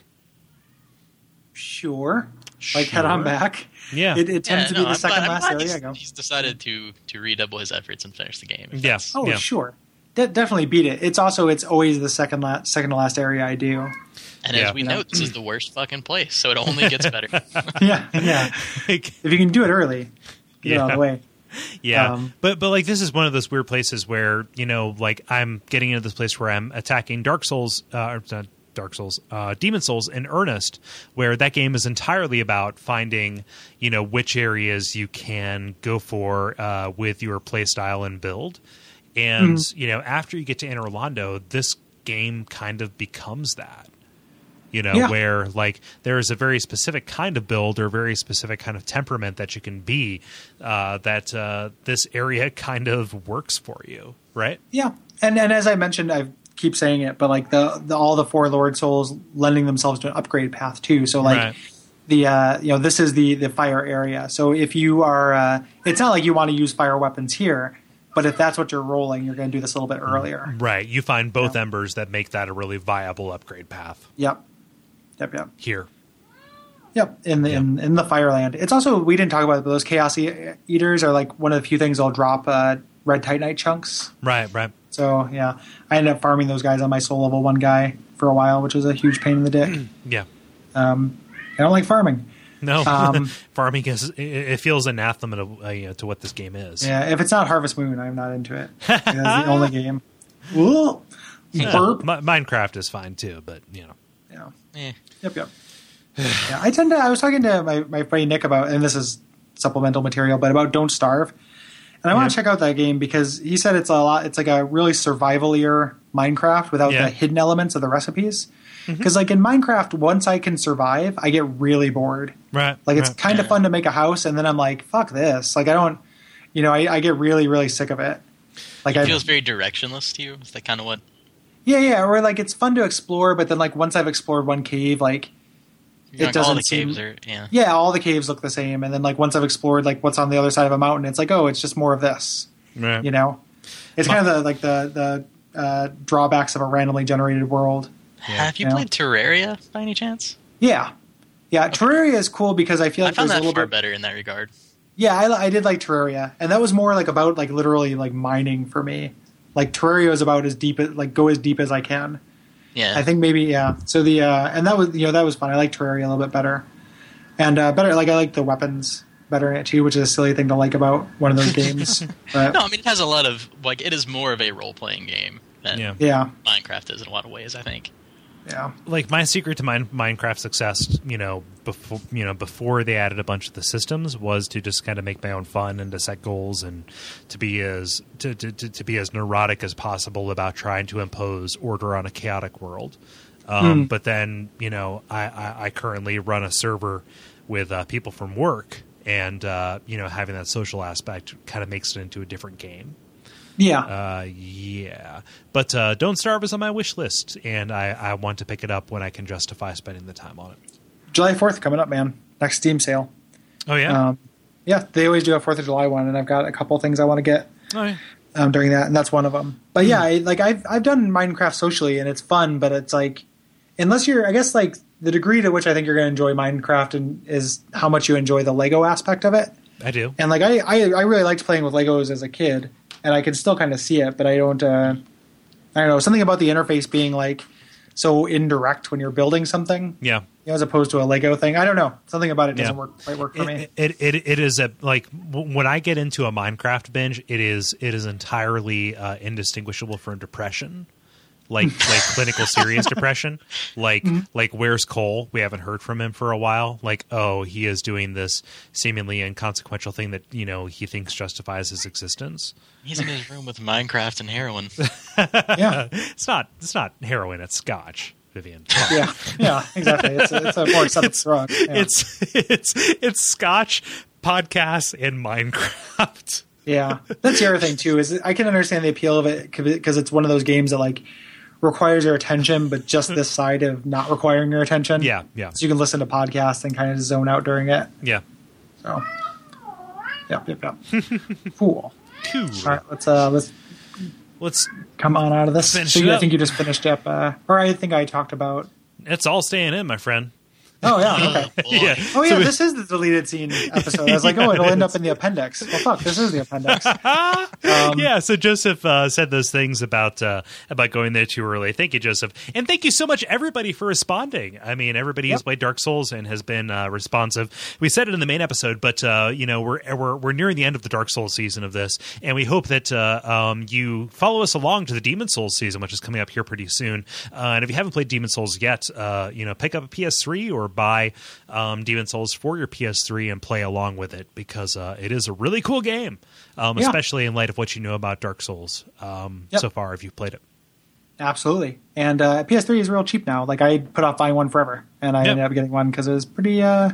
Sure. Like head on back.
Yeah.
It, it tends
Yeah,
to
no,
be the
I'm
second
glad-
last area
he's,
I go.
He's decided to to redouble his efforts and finish the game. Yes.
Yeah.
Oh,
yeah.
sure. De- definitely beat it. It's also it's always the second la- second to last area I do.
And
Yeah.
as we
Yeah.
know, this is the worst fucking place, so it only gets better.
yeah, yeah. If you can do it early, get it out of
Yeah.
the way.
Yeah,
Um,
but but like this is one of those weird places where you know, like I'm getting into this place where I'm attacking Dark Souls, uh, or not Dark Souls, uh, Demon Souls in earnest, where that game is entirely about finding you know which areas you can go for uh, with your playstyle and build, and you know after you get to Anor Londo, this game kind of becomes that you know
Yeah.
where like there is a very specific kind of build or a very specific kind of temperament that you can be uh, that uh, this area kind of works for you right
Yeah, and and as I mentioned, I keep saying it, but like the, the all the four Lord Souls lending themselves to an upgrade path too. So like
Right.
the uh, you know this is the the fire area. So if you are, uh, it's not like you want to use fire weapons here, but if that's what you're rolling, you're going to do this a little bit earlier.
right you find both
Yeah.
embers that make that a really viable upgrade path
Yep, yep, yep.
here
Yep, in the in, in the Fireland. It's also we didn't talk about it, but those Chaos Eaters are like one of the few things I'll drop uh, red Titanite chunks.
right right
So yeah, I ended up farming those guys on my soul level one guy for a while, which was a huge pain in the dick.
yeah
Um, I don't like farming.
No
Um,
farming is it, it feels anathema to, uh, you know, to what this game is
Yeah, if it's not Harvest Moon, I'm not into it. That's the only game. Ooh, burp.
Mi- minecraft is fine too but you know
Yeah.
Eh.
Yep, yep. yeah, I tend to. I was talking to my, my buddy Nick about, and this is supplemental material, but about Don't Starve, and I want
Yeah.
to check out that game because he said it's a lot. It's like a really survivalier Minecraft without
Yeah.
the hidden elements of the recipes. Because like in Minecraft, once I can survive, I get really bored.
right
Like it's
right.
kind of fun to make a house, and then I'm like, fuck this. Like I don't, you know, I, I get really really sick of it. Like
It
I
feels very directionless to you. Is that kind of what?
yeah yeah, or like it's fun to explore, but then like once I've explored one cave, like
You're
It
like, all the
doesn't seem-
caves are yeah.
yeah, all the caves look the same, and then like once I've explored like what's on the other side of a mountain, it's like oh, it's just more of this.
right.
You know, it's kind of the like the the uh, drawbacks of a randomly generated world.
Have you played Terraria by any chance?
Yeah, yeah. Terraria is cool because I feel
I
like
found
there's a little
far
bit.
better in that regard.
Yeah, I, I did like Terraria, and that was more like about like literally like mining for me. Like Terraria is about as deep as like go as deep as I can.
Yeah.
I think maybe yeah. So the uh, and that was you know that was fun. I like Terraria a little bit better, and uh, better like I like the weapons better in it too, which is a silly thing to like about one of those games. But
no, I mean it has a lot of like it is more of a role playing game than
Yeah.
yeah,
Minecraft is in a lot of ways. I think.
Yeah,
like my secret to mine, Minecraft success, you know, before you know before they added a bunch of the systems was to just kind of make my own fun and to set goals and to be as to, to, to, to be as neurotic as possible about trying to impose order on a chaotic world. Um, But then you know, I, I, I currently run a server with uh, people from work, and uh, you know, having that social aspect kind of makes it into a different game.
Yeah.
Uh, yeah, but uh, Don't Starve is on my wish list, and I, I want to pick it up when I can justify spending the time on it.
July Fourth coming up, man. Next Steam sale.
Oh yeah,
Um, yeah, they always do a Fourth of July one, and I've got a couple things I want to get.
oh, yeah.
um, during that, and that's one of them. But yeah, I, like I've I've done Minecraft socially, and it's fun. But it's like unless you're, I guess, like the degree to which I think you're going to enjoy Minecraft and is how much you enjoy the Lego aspect of it.
I do.
And like I I, I really liked playing with Legos as a kid, and I can still kind of see it, but I don't. Uh, I don't know something about the interface being like so indirect when you're building something,
Yeah.
you know, as opposed to a Lego thing. I don't know. Something about it doesn't
Yeah.
work quite work for me.
It, it, it, it is a like when I get into a Minecraft binge, it is it is entirely uh, indistinguishable from depression, like like clinical serious depression. Like mm-hmm. like where's Kole? We haven't heard from him for a while. Like oh, he is doing this seemingly inconsequential thing that you know he thinks justifies his existence.
He's in his room with Minecraft and heroin.
yeah,
It's not it's not heroin. It's scotch. Vivienne.
Yeah, yeah, exactly. It's a, it's a more accepted drug. Yeah.
It's it's it's scotch podcasts and Minecraft.
Yeah, that's the other thing too. Is I can understand the appeal of it because it's one of those games that like requires your attention, but just this side of not requiring your attention.
Yeah, yeah.
So you can listen to podcasts and kind of zone out during it.
Yeah.
So, yep, yep, yep. cool.
Cool.
All right, let's uh let's
Let's
come on out of this. So you, I think you just finished up, uh, or I think I talked about.
it's all staying in, my friend.
Oh yeah, okay.
Boy.
Yeah.
Oh yeah,
So we-
this is the deleted scene episode. I was like, oh, it'll end up in the appendix. Well, fuck, this is the appendix. Um,
yeah, so Joseph uh, said those things about uh, about going there too early. Thank you, Joseph, and thank you so much, everybody, for responding. I mean, everybody has played Dark Souls and has been uh, responsive. We said it in the main episode, but uh, you know, we're we're we're nearing the end of the Dark Souls season of this, and we hope that uh, um, you follow us along to the Demon Souls season, which is coming up here pretty soon. Uh, and if you haven't played Demon Souls yet, uh, you know, pick up a PS3 or buy um, Demon Souls for your PS3 and play along with it because uh, it is a really cool game, um,
Yeah.
especially in light of what you know about Dark Souls um,
Yep.
so far if you've played it.
Absolutely. And uh, PS3 is real cheap now. Like I put off buying one forever, and I
Yep.
ended up getting one because it was pretty uh,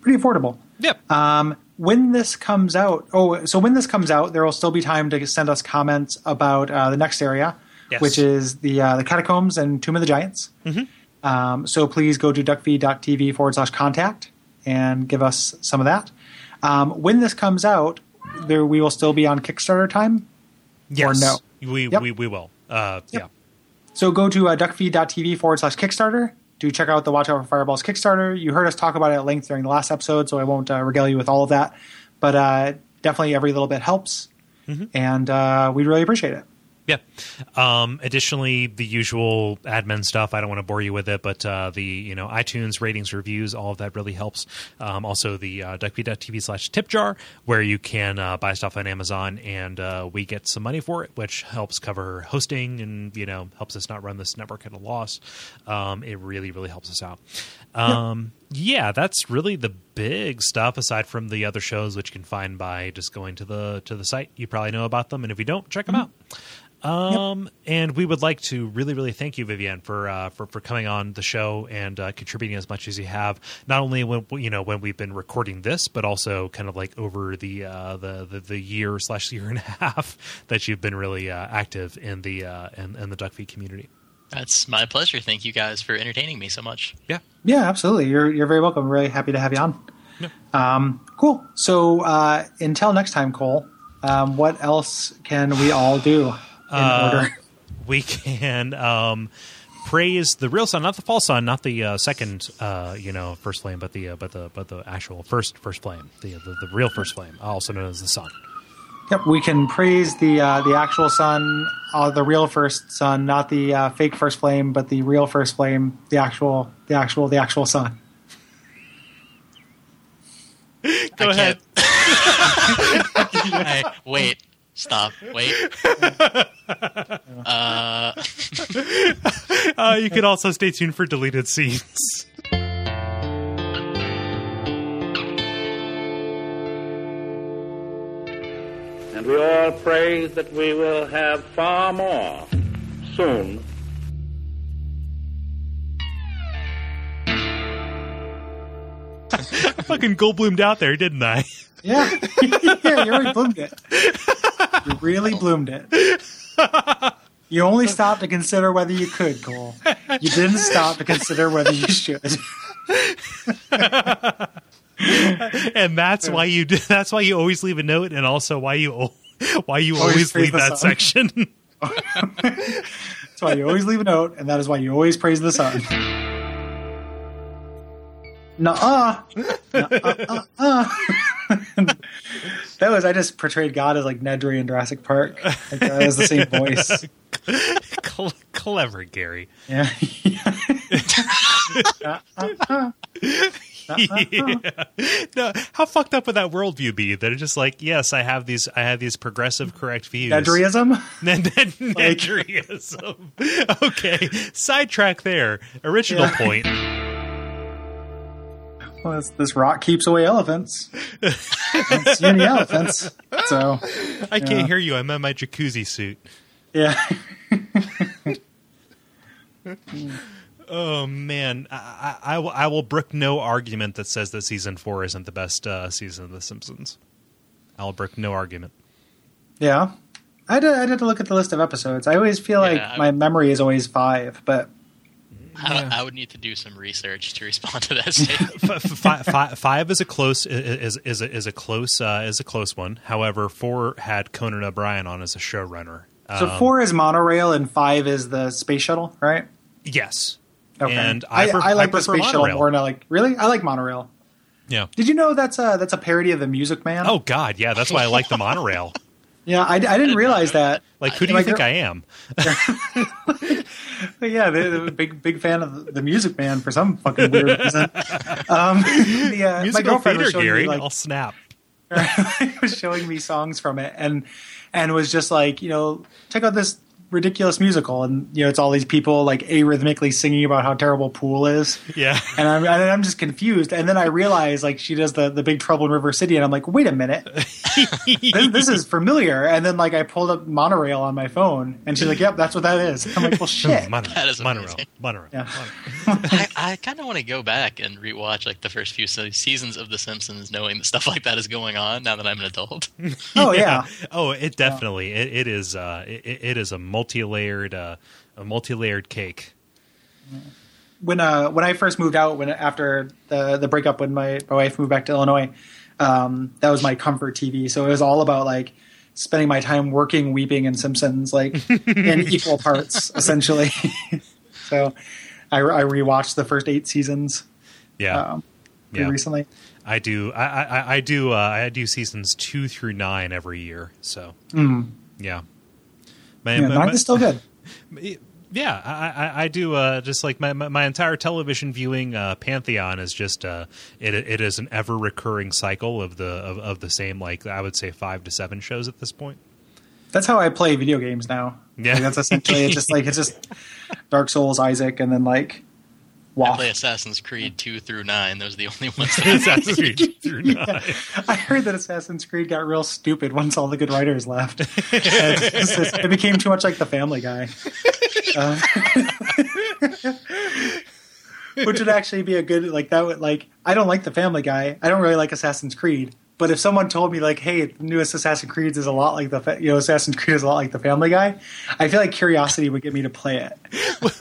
pretty affordable.
Yep.
Um, when this comes out, oh, so when this comes out, there will still be time to send us comments about uh, the next area,
Yes.
which is the uh, the catacombs and Tomb of the Giants. Um, so please go to duckfeed.tv forward slash contact and give us some of that. Um, when this comes out, there we will still be on Kickstarter time.
yes.
Or no.
We,
Yep.
we, we will. Uh,
Yep. So go to uh, duckfeed.tv forward slash Kickstarter. Do check out the Watch Out for Fireballs Kickstarter. You heard us talk about it at length during the last episode, so I won't uh, regale you with all of that. But uh, definitely every little bit helps, and uh, we really appreciate it.
Yeah. Um, additionally, the usual admin stuff. I don't want to bore you with it, but uh, the you know iTunes ratings, reviews, all of that really helps. Um, also, the uh, duckfeed.tv slash tip jar, where you can uh, buy stuff on Amazon, and uh, we get some money for it, which helps cover hosting and you know helps us not run this network at a loss. Um, it really, really helps us out. Um, yeah, that's really the big stuff. Aside from the other shows, which you can find by just going to the to the site, you probably know about them, and if you don't, check them out. Um, and we would like to really, really thank you, Vivienne, for uh, for for coming on the show and uh, contributing as much as you have. Not only when you know when we've been recording this, but also kind of like over the uh, the, the the year slash year and a half that you've been really uh, active in the uh, in, in the duck feed community.
That's my pleasure. Thank you guys for entertaining me so much.
Yeah,
Yeah, absolutely. You're you're very welcome. We're really happy to have you on. Yeah. Um, cool. So uh, until next time, Kole. Um, what else can we all do in
Uh,
order?
we can um, praise the real sun, not the false sun, not the uh, second, uh, you know, first flame, but the uh, but the but the actual first first flame, the the, the real first flame, also known as the sun.
Yep, we can praise the uh, the actual sun, uh, the real first sun, not the uh, fake first flame, but the real first flame, the actual, the actual, the actual sun.
Go
I
ahead.
I- wait. Stop. Wait. Uh,
Uh, you can also stay tuned for deleted scenes.
And we all pray that we will have far more soon
Fucking Goldblumed out there, didn't I?
Yeah, yeah, you really bloomed it. You really bloomed it. You only stopped to consider whether you could, Kole. You didn't stop to consider whether you should.
and that's why you do, that's why you always leave a note, and also why you why you
Always
always, leave that
sun.
section.
That's why you always leave a note, and that is why you always praise the sun. Nuh-uh. Nuh-uh-uh-uh. that was I just portrayed God as like Nedry in Jurassic Park. Like, that was the same voice.
Cl- Clever, Gary.
Yeah.
Yeah. No, how fucked up would that worldview be? That it's just like, yes, I have these, I have these progressive, correct views.
Nedryism?
Nedryism. okay, sidetrack there. Original
Yeah.
point.
Well, this, this rock keeps away elephants. I don't see any elephants. So,
I can't
Yeah.
hear you. I'm in my jacuzzi suit.
yeah.
Oh man, I, I, I will, I will brook no argument that says that season four isn't the best uh, season of The Simpsons. I'll brook no argument.
Yeah. I had, to, I had to look at the list of episodes. I always feel like
I-
my memory is always five, but
I, I would need to do some research to respond to that statement.
F- fi- fi- five is a close is is a, is a close uh, is a close one. However, four had Conan O'Brien on as a showrunner.
so
Um,
four is monorail and five is the space shuttle, right?
yes,
Okay.
and
I,
I, pref-
I like the
prefer
space shuttle
monorail.
more than I like. Really, I like monorail.
Yeah.
Did you know that's a that's a parody of the Music Man?
Oh God, yeah. That's why I like the monorail.
yeah, I, I didn't realize that.
Like, who do you think I am?
Yeah, the, the big big fan of the Music Man for some fucking weird reason. Um, the, uh, my girlfriend
theater,
was showing
Gary.
me like
I'll snap.
was showing me songs from it and and was just like you know check out this ridiculous musical and you know it's all these people like arrhythmically singing about how terrible pool is
Yeah.
and I'm and I'm just confused and then I realize like she does the the big trouble in River City and I'm like wait a minute this, this is familiar and then like I pulled up monorail on my phone and she's like yep that's what that is I'm like well shit
Monorail.
That is
monorail.
amazing.
Monorail.
Yeah.
I, I kind of want to go back and rewatch like the first few seasons of The Simpsons, knowing that stuff like that is going on. Now that I'm an adult,
oh yeah
Oh, it definitely it, it is. Uh, it, it is a multi-layered, uh, a multi-layered cake.
when uh when I first moved out when after the the breakup when my, my wife moved back to Illinois, um, that was my comfort TV. So it was all about like spending my time working, weeping, and Simpsons like in equal parts essentially. so I, I rewatched the first eight seasons
Yeah.
um,
Yeah.
recently.
I do. I, I, I do. Uh, I do seasons two through nine every year. So
Mm.
yeah. My,
Yeah,
my- my-
is still good.
yeah, I, I, I do. Uh, just like my, my, my entire television viewing uh, pantheon is just uh, it. It is an ever recurring cycle of the of, of the same like I would say five to seven shows at this point.
That's how I play video games now.
Yeah.
Like, that's essentially it's just like it's just Dark Souls, Isaac, and then like
I play Assassin's Creed two through nine. Those are the only ones.
Assassin's Creed through nine.
I heard that Assassin's Creed got real stupid once all the good writers left. it, just- it became too much like the Family Guy. Uh, which would actually be a good like that would like I don't like the Family Guy. I don't really like Assassin's Creed. But if someone told me like, "Hey, the newest Assassin's Creed is a lot like the you know Assassin's Creed is a lot like the Family Guy," I feel like curiosity would get me to play it.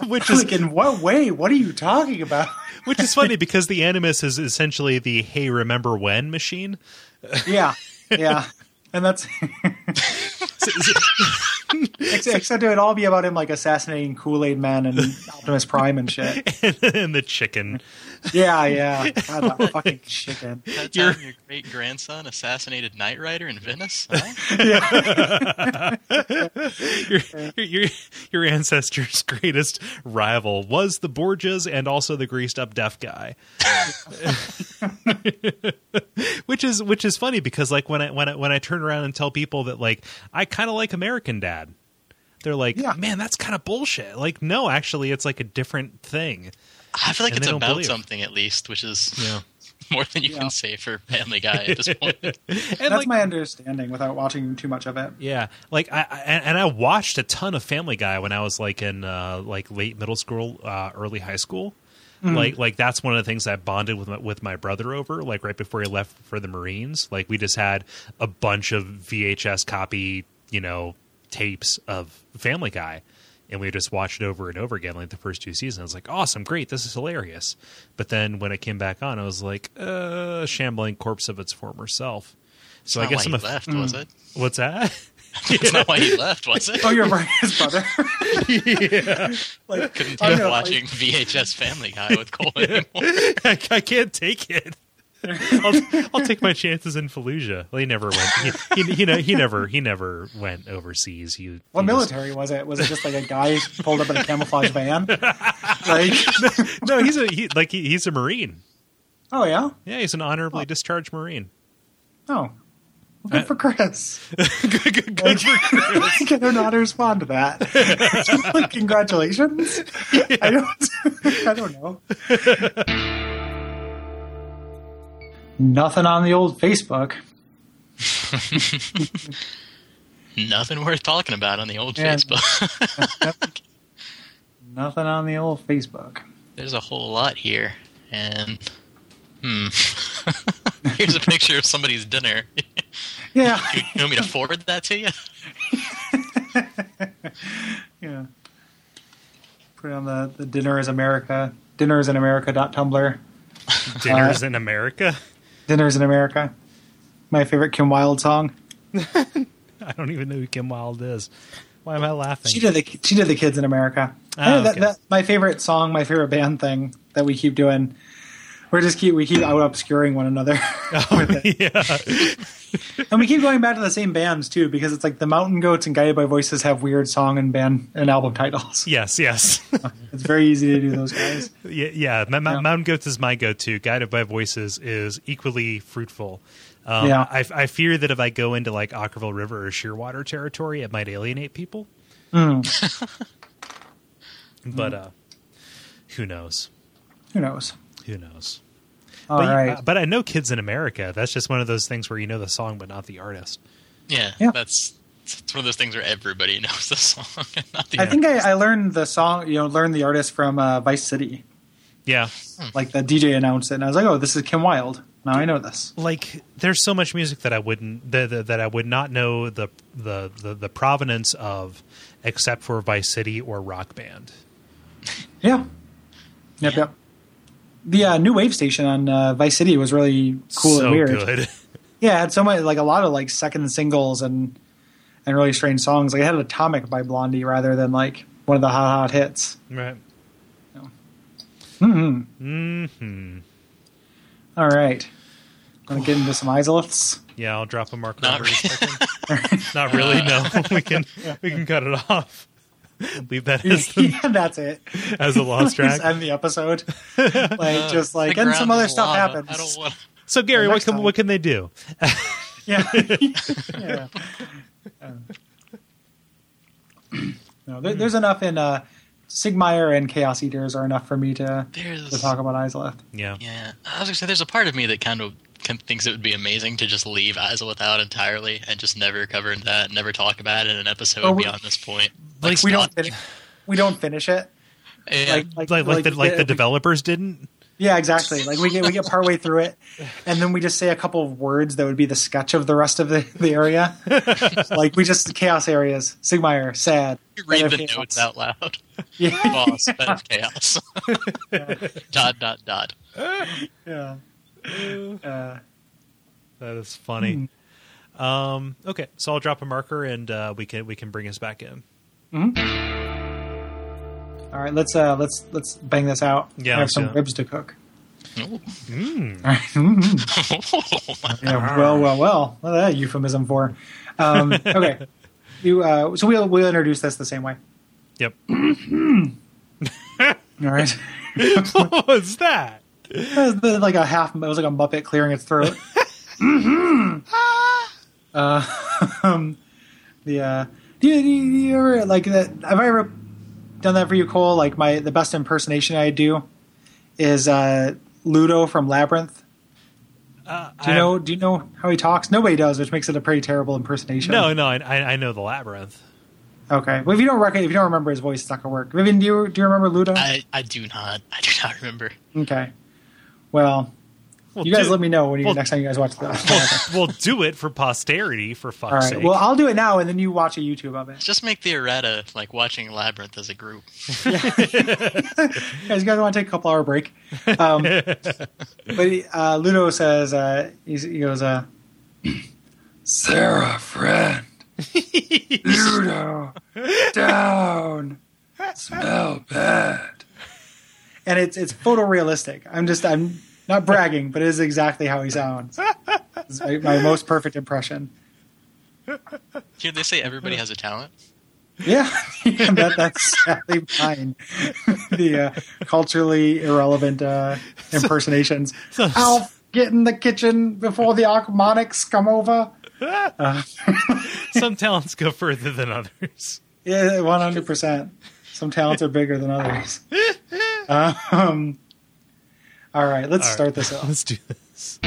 which is
Like, in what way? What are you talking about?
which is funny because the animus is essentially the "Hey, remember when" machine.
Yeah, yeah, and that's Ex- except it would all be about him like assassinating Kool Aid Man and Optimus Prime and shit.
and the chicken.
Yeah, yeah. God, that fucking chicken.
That your great grandson assassinated Knight Rider in Venice. Huh?
your, your your ancestors' greatest rival was the Borgias and also the greased up deaf guy. which is which is funny because like when I when I when I turn around and tell people that like I kind of like American Dad, they're like,
Yeah.
"Man, that's kind of bullshit." Like, no, actually, it's like a different thing.
I feel like
And
it's about
believe.
something at least, which is
Yeah.
more than you
Yeah.
can say for Family Guy at this point.
And
That's
like,
my understanding without watching too much of it.
Yeah, like I, I and and I watched a ton of Family Guy when I was like in uh, like late middle school, uh, early high school. Like like that's one of the things I bonded with my, with my brother over. Like right before he left for the Marines, like we just had a bunch of VHS copy, you know, tapes of Family Guy, and we just watched it over and over again. Like the first two seasons, I was like, awesome, great, this is hilarious. But then when it came back on, I was like, uh, shambling corpse of its former self. So I guess
why
I'm
he
a
left, was it?
what's that?
That's not why he left, was it?
Oh, you're right, his brother. yeah, like,
Couldn't
I'm
take
gonna
watching VHS Family Guy with Kole anymore.
I, I can't take it. I'll, I'll take my chances in Fallujah. Well, he never went. He, he, he, he never he never went overseas. He,
What military was it? Was it just like a guy pulled up in a camouflage van? Like,
no, he's a he, like he, he's a marine.
oh yeah,
Yeah, he's an honorably discharged marine.
oh, well, good uh, for Chris.
good, good, good for
I don't know how to respond to that. Like, Congratulations. I don't. I don't know. Nothing on the old Facebook.
Nothing worth talking about on the old
Yeah.
Facebook.
Nothing on the old Facebook.
There's a whole lot here, and hmm. Here's a picture of somebody's dinner.
Yeah,
you want me to forward that to you?
yeah. Put it on the, the dinner is America. Dinners in America. Tumblr.
dinners
Uh,
in America.
Dinners in America. My favorite Kim Wilde song.
I don't even know who Kim Wilde is. Why am I laughing?
She did the she did the kids in America.
Oh,
that,
okay.
that my favorite song, my favorite band thing that we keep doing. We just keep we keep out obscuring one another,
Oh, yeah.
and we keep going back to the same bands too because it's like the Mountain Goats and Guided by Voices have weird song and band and album titles.
Yes, yes.
It's very easy to do those guys.
yeah, yeah. Ma-
Yeah.
Mountain Goats is my go-to. Guided by Voices is equally fruitful. Um,
Yeah.
I, I fear that if I go into like Okkervil River or Shearwater territory, it might alienate people.
Mm,
But uh, who knows?
who knows?
Who knows?
All
but,
right.
uh, but I know Kids in America. That's just one of those things where you know the song but not the artist.
Yeah,
Yeah.
that's it's one of those things where everybody knows the song and not the
I think I, I learned the song, you know, learned the artist from uh, Vice City.
Yeah.
Like the DJ announced it, and I was like, "Oh, this is Kim Wilde." Now I know this.
like there's so much music that I wouldn't that, that, that I would not know the, the the the provenance of except for Vice City or Rock Band.
Yeah. Yep.
Yeah.
Yep. The uh, new wave station on uh, Vice City was really cool
so
and weird.
good.
Yeah, it had so much like a lot of like second singles and and really strange songs. Like it had Atomic by Blondie rather than like one of the hot hot hits.
right.
hmm
Hmm.
All right. Gonna get into some Izaliths.
Yeah, I'll drop a marker.
Not
over a. Not really. No, we can we can cut it off. Leave that as the,
yeah, that's it.
as a lost track.
End the episode. Like just like and some other stuff
lava.
happens.
I don't want.
So Gary,
Well,
what can
time.
what can they do?
Yeah. yeah. Um, no, there, there's enough in uh, Siegmeyer and Chaos Eaters are enough for me to,
There's
to talk about Izalith.
Yeah.
Yeah, I was gonna say there's a part of me that kind of kind of thinks it would be amazing to just leave Isle out entirely and just never cover that, never talk about it in an episode
Or we-
beyond this point.
Like,
We don't finish, we don't finish it.
Yeah,
Like
Like like the like the
we-
developers didn't.
Yeah, exactly. Like we get we get partway through it, and then we just say a couple of words that would be the sketch of the rest of the, the area. like we just Chaos Eaters, Siegmeyer, sad.
you read the
Chaos.
notes out loud.
Yeah,
Boss, bed of chaos. dot dot dot.
yeah. Uh,
That is funny.
Hmm.
Um, okay, so I'll drop a marker and uh, we can we can bring us back in.
all right, let's uh let's let's bang this out.
Yeah,
I have some
do
ribs to cook.
Ooh.
Mm.
All right. Yeah, well, well, well. What that euphemism for? Um, okay. You, uh, so we'll we'll introduce this the same way.
Yep.
All right.
what was that?
It was like a half. It was like a muppet clearing its throat. uh, um, the uh, do you, do you, do you ever like that? Have I ever done that for you, Kole? Like my the best impersonation I do is uh, Ludo from Labyrinth.
Uh,
Do you know? Do you know how he talks? Nobody does, which makes it a pretty terrible impersonation.
No, no, I, I I know the labyrinth.
Okay, well, if you don't rec- if you don't remember his voice, it's not gonna work. Vivienne, do you do you remember Ludo?
I, I do not. I do not remember.
okay. Well,
Well,
you guys
do,
let me know when you
well-
next time you guys watch the.
We'll do it for posterity, for fuck's
All right.
sake.
Well, I'll do it now, and then you watch a YouTube of it.
Just make the errata like watching Labyrinth as a group.
Guys, you guys want to take a couple hour break? Um, but uh, Ludo says uh, he's, he goes, uh, "Sarah, friend, Ludo, down, smell bad," and it's it's photorealistic. I'm just I'm Not bragging, but it is exactly how he sounds. It's my, my most perfect impression.
Here they say everybody has a talent.
Yeah, that, that's sadly mine. the uh, culturally irrelevant uh, impersonations.
So-
Alf, get in the kitchen before the Ochmoneks come over. Uh,
Some talents go further than others.
yeah, one hundred percent. Some talents are bigger than others. Um, all right, let's
All
start
right,
this off.
Let's do this.